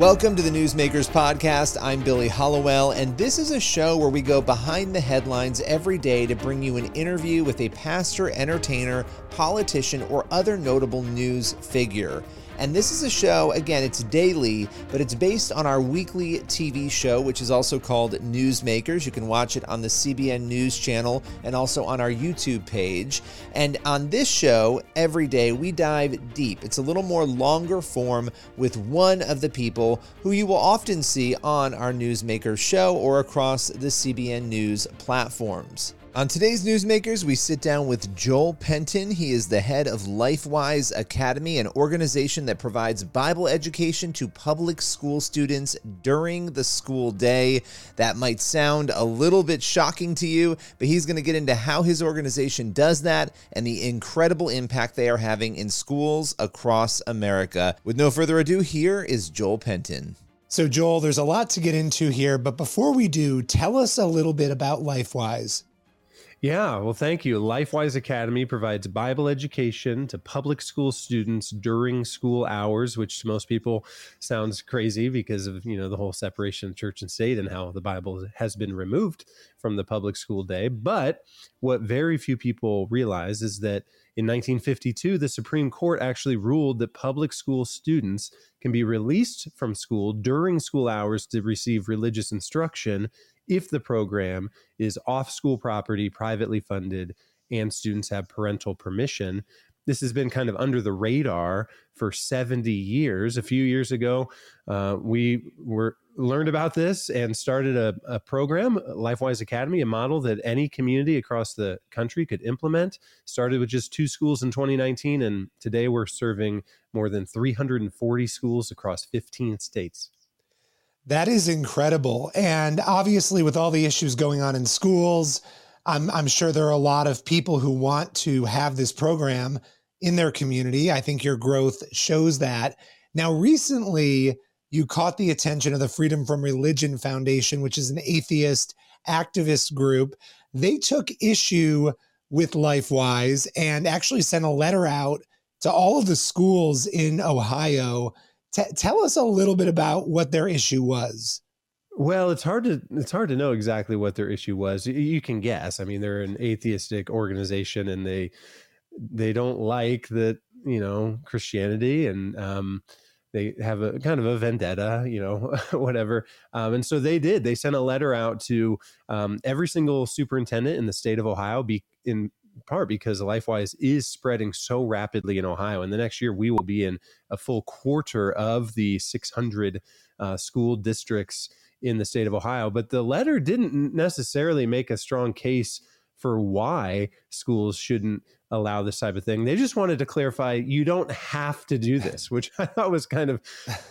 Welcome to the Newsmakers Podcast. I'm Billy Hallowell, and this is a show where we go behind the headlines every day to bring you an interview with a pastor, entertainer, politician, or other notable news figure. And this is a show, again, it's daily, but it's based on our weekly TV show, which is also called Newsmakers. You can watch it on the CBN News channel and also on our YouTube page. And on this show, every day, we dive deep. It's a little more longer form with one of the people who you will often see on our Newsmakers show or across the CBN News platforms. On today's Newsmakers, we sit down with Joel Penton. He is the head of LifeWise Academy, an organization that provides Bible education to public school students during the school day. That might sound a little bit shocking to you, but he's going to get into how his organization does that and the incredible impact they are having in schools across America. With no further ado, here is Joel Penton. So, Joel, there's a lot to get into here, but before we do, tell us a little bit about LifeWise. Yeah, well, thank you. LifeWise Academy provides Bible education to public school students during school hours, which to most people sounds crazy because of you know the whole separation of church and state and how the Bible has been removed from the public school day. But what very few people realize is that in 1952, the Supreme Court actually ruled that public school students can be released from school during school hours to receive religious instruction if the program is off school property, privately funded, and students have parental permission. This has been kind of under the radar for 70 years. A few years ago, uh, we were learned about this and started a, a program, LifeWise Academy, a model that any community across the country could implement. Started with just two schools in 2019, and today we're serving more than 340 schools across 15 states. That is incredible. And obviously, with all the issues going on in schools, I'm, I'm sure there are a lot of people who want to have this program in their community. I think your growth shows that. Now, recently, you caught the attention of the Freedom from Religion Foundation, which is an atheist activist group. They took issue with LifeWise and actually sent a letter out to all of the schools in Ohio T- tell us a little bit about what their issue was. Well, it's hard to it's hard to know exactly what their issue was. You can guess. I mean, they're an atheistic organization, and they they don't like that you know Christianity, and um, they have a kind of a vendetta, you know, whatever. Um, and so they did. They sent a letter out to um, every single superintendent in the state of Ohio, be in part because LifeWise is spreading so rapidly in Ohio. And the next year, we will be in a full quarter of the 600 uh, school districts in the state of Ohio. But the letter didn't necessarily make a strong case for why schools shouldn't allow this type of thing. They just wanted to clarify you don't have to do this, which I thought was kind of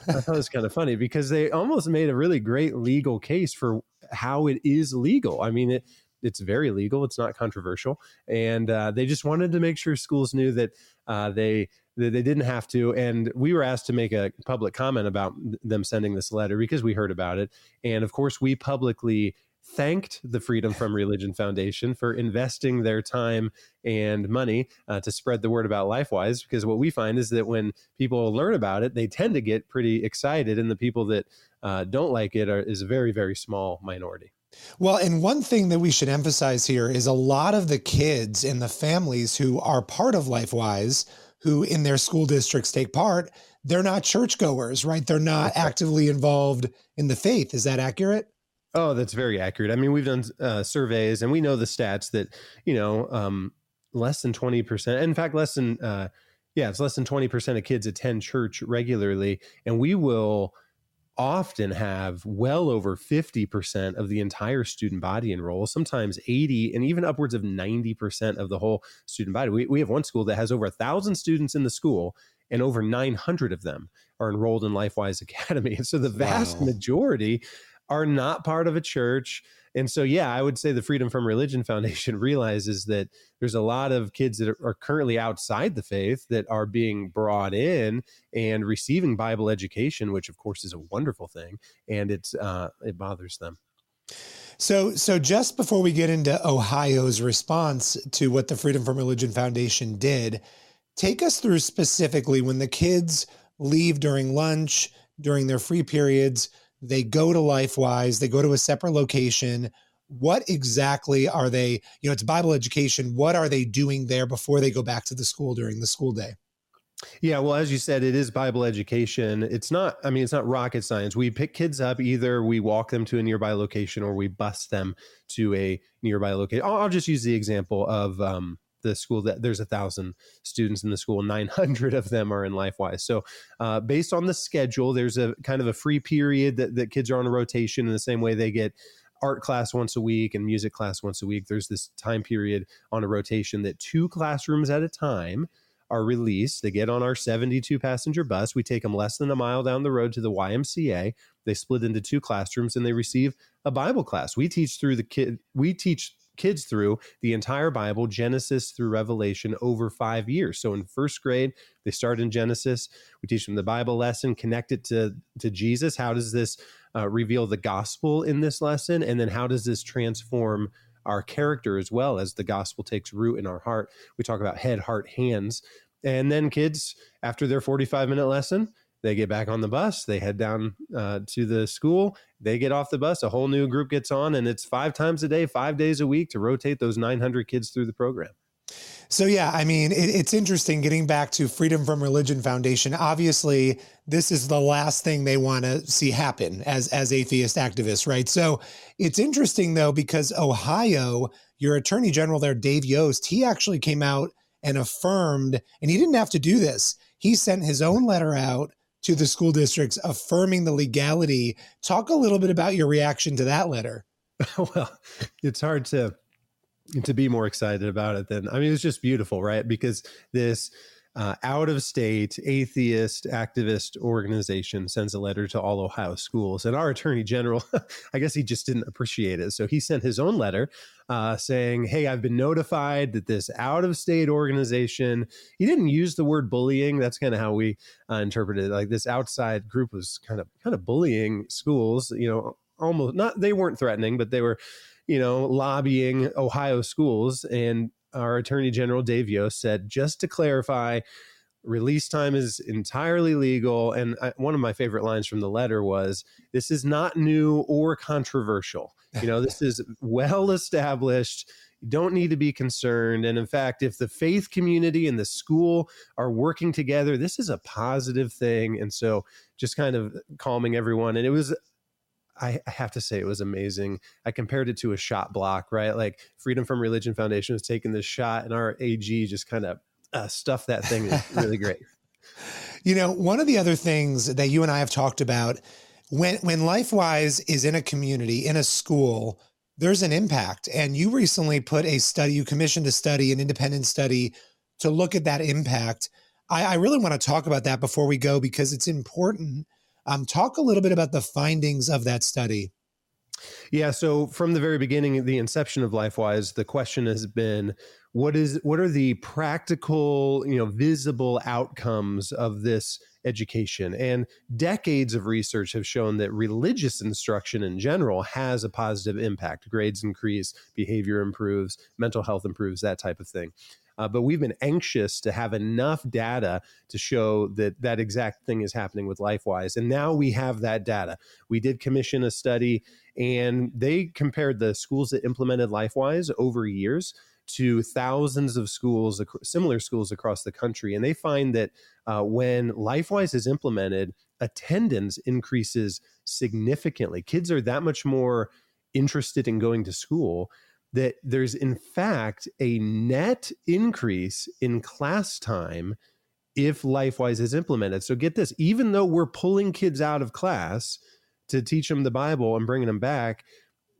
I thought was kind of funny because they almost made a really great legal case for how it is legal. I mean, it it's very legal. It's not controversial, and uh, they just wanted to make sure schools knew that uh, they that they didn't have to. And we were asked to make a public comment about them sending this letter because we heard about it, and of course we publicly thanked the Freedom from Religion Foundation for investing their time and money uh, to spread the word about LifeWise. Because what we find is that when people learn about it, they tend to get pretty excited, and the people that uh, don't like it are, is a very, very small minority. Well, and one thing that we should emphasize here is a lot of the kids and the families who are part of LifeWise, who in their school districts take part, they're not churchgoers, right? They're not actively involved in the faith. Is that accurate? Oh, that's very accurate. I mean, we've done uh, surveys and we know the stats that, you know, um, less than 20%, in fact, less than, uh, yeah, it's less than 20% of kids attend church regularly. And we will, often have well over 50% of the entire student body enroll, sometimes 80 and even upwards of 90% of the whole student body. We, we have one school that has over a thousand students in the school and over 900 of them are enrolled in LifeWise Academy. And so the vast wow. majority are not part of a church. And so, yeah, I would say the Freedom from Religion Foundation realizes that there's a lot of kids that are currently outside the faith that are being brought in and receiving Bible education, which of course is a wonderful thing, and it's uh, it bothers them. So, so just before we get into Ohio's response to what the Freedom from Religion Foundation did, take us through specifically when the kids leave during lunch during their free periods, they go to LifeWise, they go to a separate location. What exactly are they? You know, it's Bible education. What are they doing there before they go back to the school during the school day? Yeah, well, as you said, it is Bible education. It's not, I mean, it's not rocket science. We pick kids up, either we walk them to a nearby location or we bus them to a nearby location. I'll, I'll just use the example of um, the school that there's a thousand students in the school, 900 of them are in LifeWise. So, uh, based on the schedule, there's a kind of a free period that, that kids are on a rotation in the same way they get art class once a week and music class once a week. There's this time period on a rotation that two classrooms at a time are released. They get on our 72 passenger bus. We take them less than a mile down the road to the YMCA. They split into two classrooms and they receive a Bible class. We teach through the kid, we teach kids through the entire Bible, Genesis through Revelation, over five years. So in first grade, they start in Genesis. We teach them the Bible lesson, connect it to, to Jesus. How does this uh, reveal the gospel in this lesson? And then how does this transform our character as well as the gospel takes root in our heart? We talk about head, heart, hands. And then kids, after their 45 minute lesson, they get back on the bus they head down uh, to the school they get off the bus a whole new group gets on and it's five times a day five days a week to rotate those 900 kids through the program. So yeah i mean it, it's interesting getting back to freedom from religion foundation. Obviously this is the last thing they want to see happen as as atheist activists right? So it's interesting though because ohio your attorney general there dave yost he actually came out and affirmed and he didn't have to do this. He sent his own letter out to the school districts affirming the legality. Talk a little bit about your reaction to that letter. well, it's hard to to be more excited about it than I mean it's just beautiful, right? Because this uh, out of state atheist activist organization sends a letter to all Ohio schools. And our attorney general, I guess he just didn't appreciate it. So he sent his own letter uh, saying, Hey, I've been notified that this out of state organization, he didn't use the word bullying. That's kind of how we uh, interpreted it. Like this outside group was kind of, kind of bullying schools, you know, almost not, they weren't threatening, but they were, you know, lobbying Ohio schools. And our Attorney General Dave Yost said, just to clarify, release time is entirely legal. And I, one of my favorite lines from the letter was, "This is not new or controversial. You know, this is well established." You don't need to be concerned. And in fact, if the faith community and the school are working together, this is a positive thing. And so just kind of calming everyone. And it was I, I, have to say it was amazing. I compared it to a shot block, right? Like Freedom from Religion Foundation was taking this shot, and our AG just kind of uh, stuffed that thing. Is really great. You know, one of the other things that you and I have talked about when when LifeWise is in a community, in a school, there's an impact. And you recently put a study, you commissioned a study, an independent study, to look at that impact. I, I really want to talk about that before we go because it's important um, talk a little bit about the findings of that study. Yeah, so from the very beginning, the inception of LifeWise, the question has been what is what are the practical, you know, visible outcomes of this education? And decades of research have shown that religious instruction in general has a positive impact. Grades increase, behavior improves, mental health improves, that type of thing. Uh, but we've been anxious to have enough data to show that that exact thing is happening with LifeWise. And now we have that data. We did commission a study and they compared the schools that implemented LifeWise over years to thousands of schools, similar schools across the country. And they find that uh, when LifeWise is implemented, attendance increases significantly. Kids are that much more interested in going to school that there's in fact a net increase in class time if LifeWise is implemented. So get this, even though we're pulling kids out of class to teach them the Bible and bringing them back,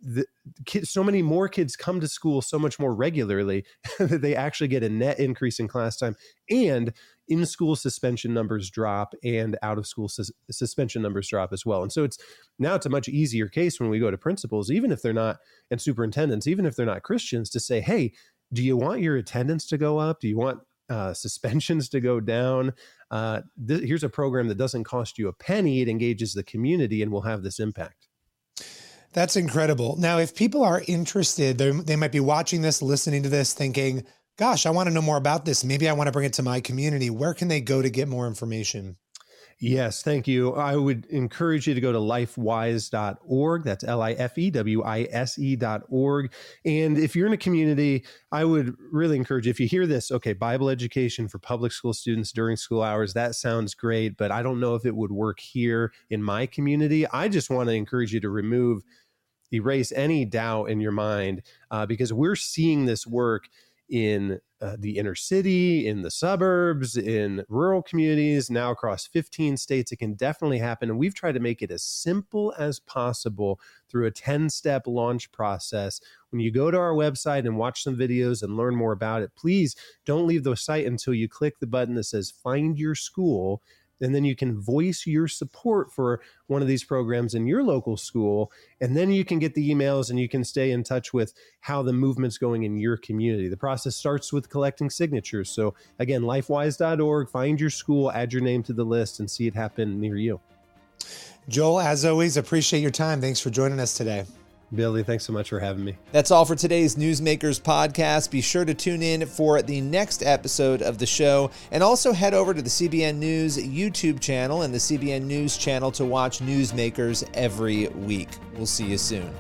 the kids, so many more kids come to school so much more regularly that they actually get a net increase in class time and in school suspension numbers drop and out of school sus- suspension numbers drop as well. And so it's now it's a much easier case when we go to principals, even if they're not and superintendents, even if they're not Christians, to say, hey, do you want your attendance to go up? Do you want uh, suspensions to go down? Uh, th- here's a program that doesn't cost you a penny. It engages the community and will have this impact. That's incredible. Now, if people are interested, they might be watching this, listening to this, thinking, gosh, I want to know more about this. Maybe I want to bring it to my community. Where can they go to get more information? Yes, thank you. I would encourage you to go to lifewise.org. That's L I F E W I S E.org. And if you're in a community, I would really encourage you, if you hear this, okay, Bible education for public school students during school hours, that sounds great, but I don't know if it would work here in my community. I just want to encourage you to remove, erase any doubt in your mind uh, because we're seeing this work in uh, the inner city, in the suburbs, in rural communities, now across 15 states. It can definitely happen. And we've tried to make it as simple as possible through a 10 step launch process. When you go to our website and watch some videos and learn more about it, please don't leave the site until you click the button that says Find Your School and then you can voice your support for one of these programs in your local school and then you can get the emails and you can stay in touch with how the movement's going in your community. The process starts with collecting signatures. So again lifewise.org find your school add your name to the list and see it happen near you. Joel as always appreciate your time. Thanks for joining us today Billy, thanks so much for having me. That's all for today's Newsmakers podcast. Be sure to tune in for the next episode of the show and also head over to the CBN News YouTube channel and the CBN News channel to watch Newsmakers every week. We'll see you soon.